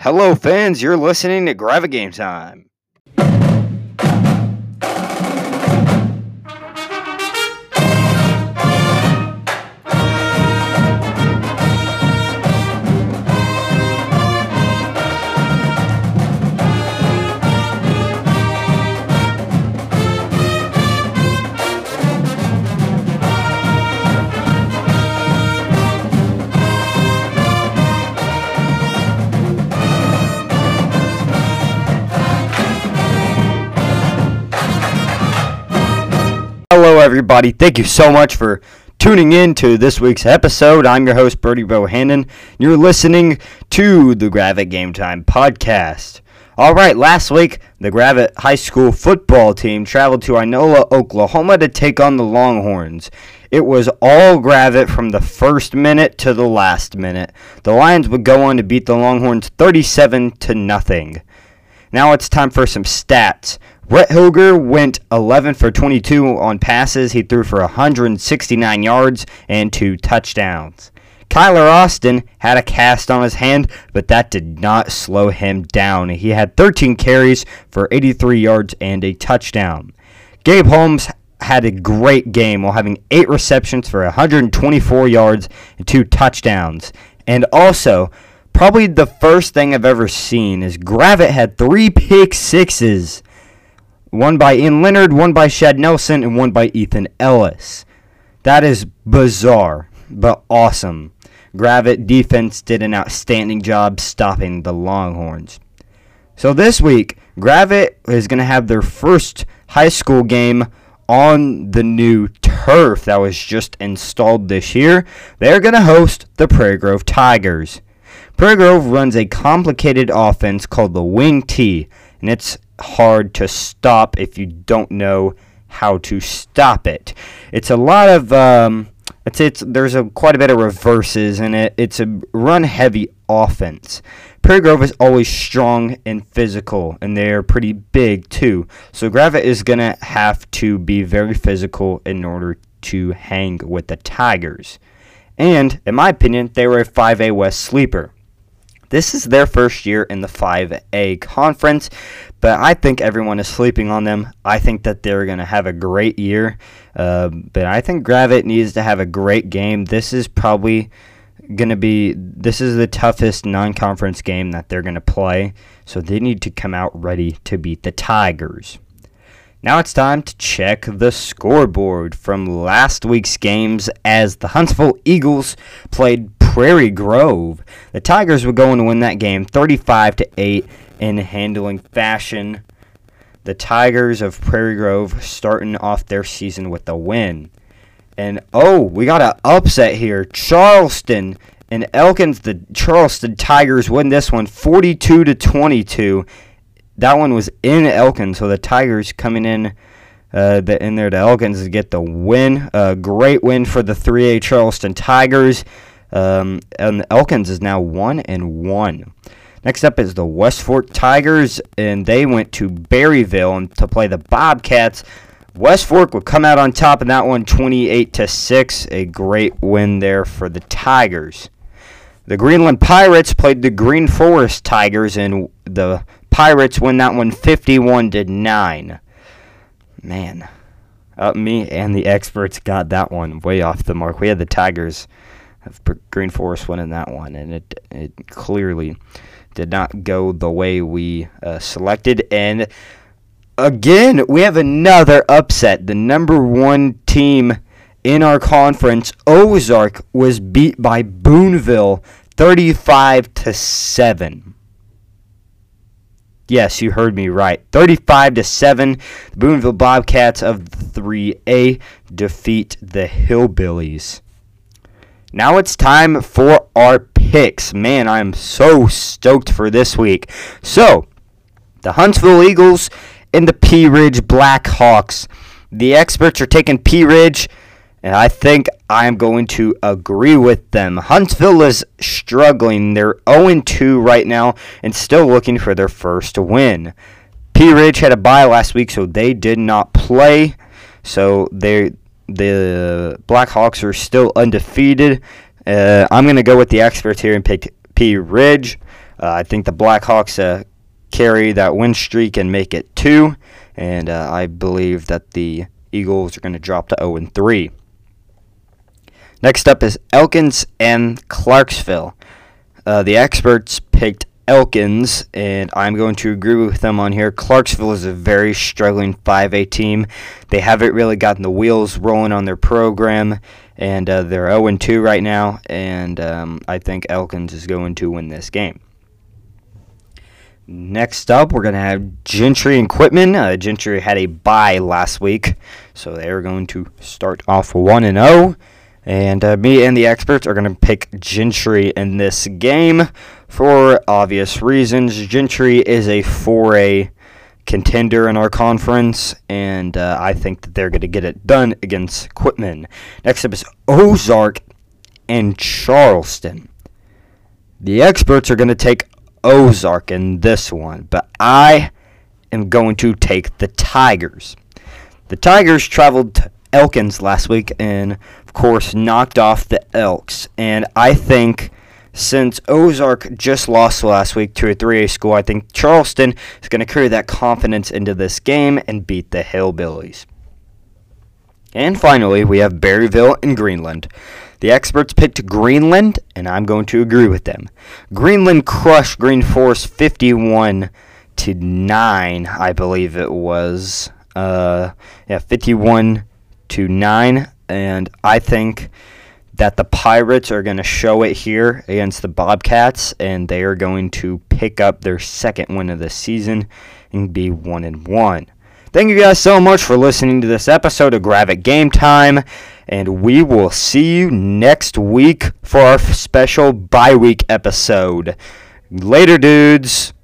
Hello, fans. You're listening to Gravette Game Time. Everybody. Thank you so much for tuning in to this week's episode. I'm your host, Bertie Bohannon. You're listening to the Gravette Game Time podcast. All right, last week, the Gravette High School football team traveled to Inola, Oklahoma to take on the Longhorns. It was all Gravette from the first minute to the last minute. The Lions would go on to beat the Longhorns 37 to nothing. Now it's time for some stats. Rhett Hilger went 11 for 22 on passes. He threw for 169 yards and two touchdowns. Kyler Austin had a cast on his hand, but that did not slow him down. He had 13 carries for 83 yards and a touchdown. Gabe Holmes had a great game while having 8 receptions for 124 yards and two touchdowns. And also, probably the first thing I've ever seen is Gravette had three pick sixes. One by Ian Leonard, one by Shad Nelson, and one by Ethan Ellis. That is bizarre, but awesome. Gravette defense did an outstanding job stopping the Longhorns. So this week, Gravette is going to have their first high school game on the new turf that was just installed this year. They're going to host the Prairie Grove Tigers. Prairie Grove runs a complicated offense called the Wing T, and it's hard to stop if you don't know how to stop it. It's a lot of um, it's it's there's a quite a bit of reverses in it. It's a run heavy offense. Prairie Grove is always strong and physical, and they're pretty big too. So Gravette is gonna have to be very physical in order to hang with the Tigers. And in my opinion, they were a 5A West sleeper. This is their first year in the 5A conference, but I think everyone is sleeping on them. I think that they're going to have a great year, uh, but I think Gravette needs to have a great game. This is probably going to be this is the toughest non-conference game that they're going to play, so they need to come out ready to beat the Tigers. Now it's time to check the scoreboard from last week's games as the Huntsville Eagles played Prairie Grove. The Tigers were going to win that game 35 to 8 in handling fashion. The Tigers of Prairie Grove starting off their season with a win. And oh, we got an upset here. Charleston and Elkins, the Charleston Tigers win this one 42 to 22 that one was in Elkins, so the Tigers coming in uh, in there to Elkins to get the win. A great win for the 3A Charleston Tigers. Um, and Elkins is now one and one. Next up is the West Fork Tigers, and they went to Berryville to play the Bobcats. West Fork would come out on top in that one, 28 to six. A great win there for the Tigers. The Greenland Pirates played the Green Forest Tigers, and the Pirates win that one 51 to 9. Man, uh, me and the experts got that one way off the mark. We had the Tigers Green Forest winning that one, and it it clearly did not go the way we uh, selected. And again, we have another upset. The number one team in our conference, Ozark, was beat by Booneville 35 to 7. Yes, you heard me right. 35 to 7. The Booneville Bobcats of 3A defeat the Hillbillies. Now it's time for our picks. Man, I am so stoked for this week. So, the Huntsville Eagles and the Pea Ridge Blackhawks. The experts are taking Pea Ridge and I think I'm going to agree with them. Huntsville is struggling. They're 0 2 right now and still looking for their first win. Pea Ridge had a bye last week, so they did not play. So they the Blackhawks are still undefeated. Uh, I'm going to go with the experts here and pick Pea Ridge. Uh, I think the Blackhawks uh, carry that win streak and make it two, and uh, I believe that the Eagles are going to drop to 0 and 3. Next up is Elkins and Clarksville. Uh, the experts picked Elkins, and I'm going to agree with them on here. Clarksville is a very struggling 5A team. They haven't really gotten the wheels rolling on their program, and uh, they're 0 2 right now, and um, I think Elkins is going to win this game. Next up, we're going to have Gentry and Quitman. Uh, Gentry had a bye last week, so they are going to start off 1 and 0. And uh, me and the experts are going to pick Gentry in this game for obvious reasons. Gentry is a 4A contender in our conference, and uh, I think that they're going to get it done against Quitman. Next up is Ozark and Charleston. The experts are going to take Ozark in this one, but I am going to take the Tigers. The Tigers traveled Elkins last week and, of course, knocked off the Elks. And I think since Ozark just lost last week to a 3A school, I think Charleston is going to carry that confidence into this game and beat the Hillbillies. And finally, we have Berryville and Greenland. The experts picked Greenland, and I'm going to agree with them. Greenland crushed Green Forest 51 to 9, I believe it was. Uh, yeah, 51 to 9, and I think that the Pirates are going to show it here against the Bobcats, and they are going to pick up their second win of the season and be 1 and 1. Thank you guys so much for listening to this episode of Gravette Game Time, and we will see you next week for our special bye week episode. Later, dudes.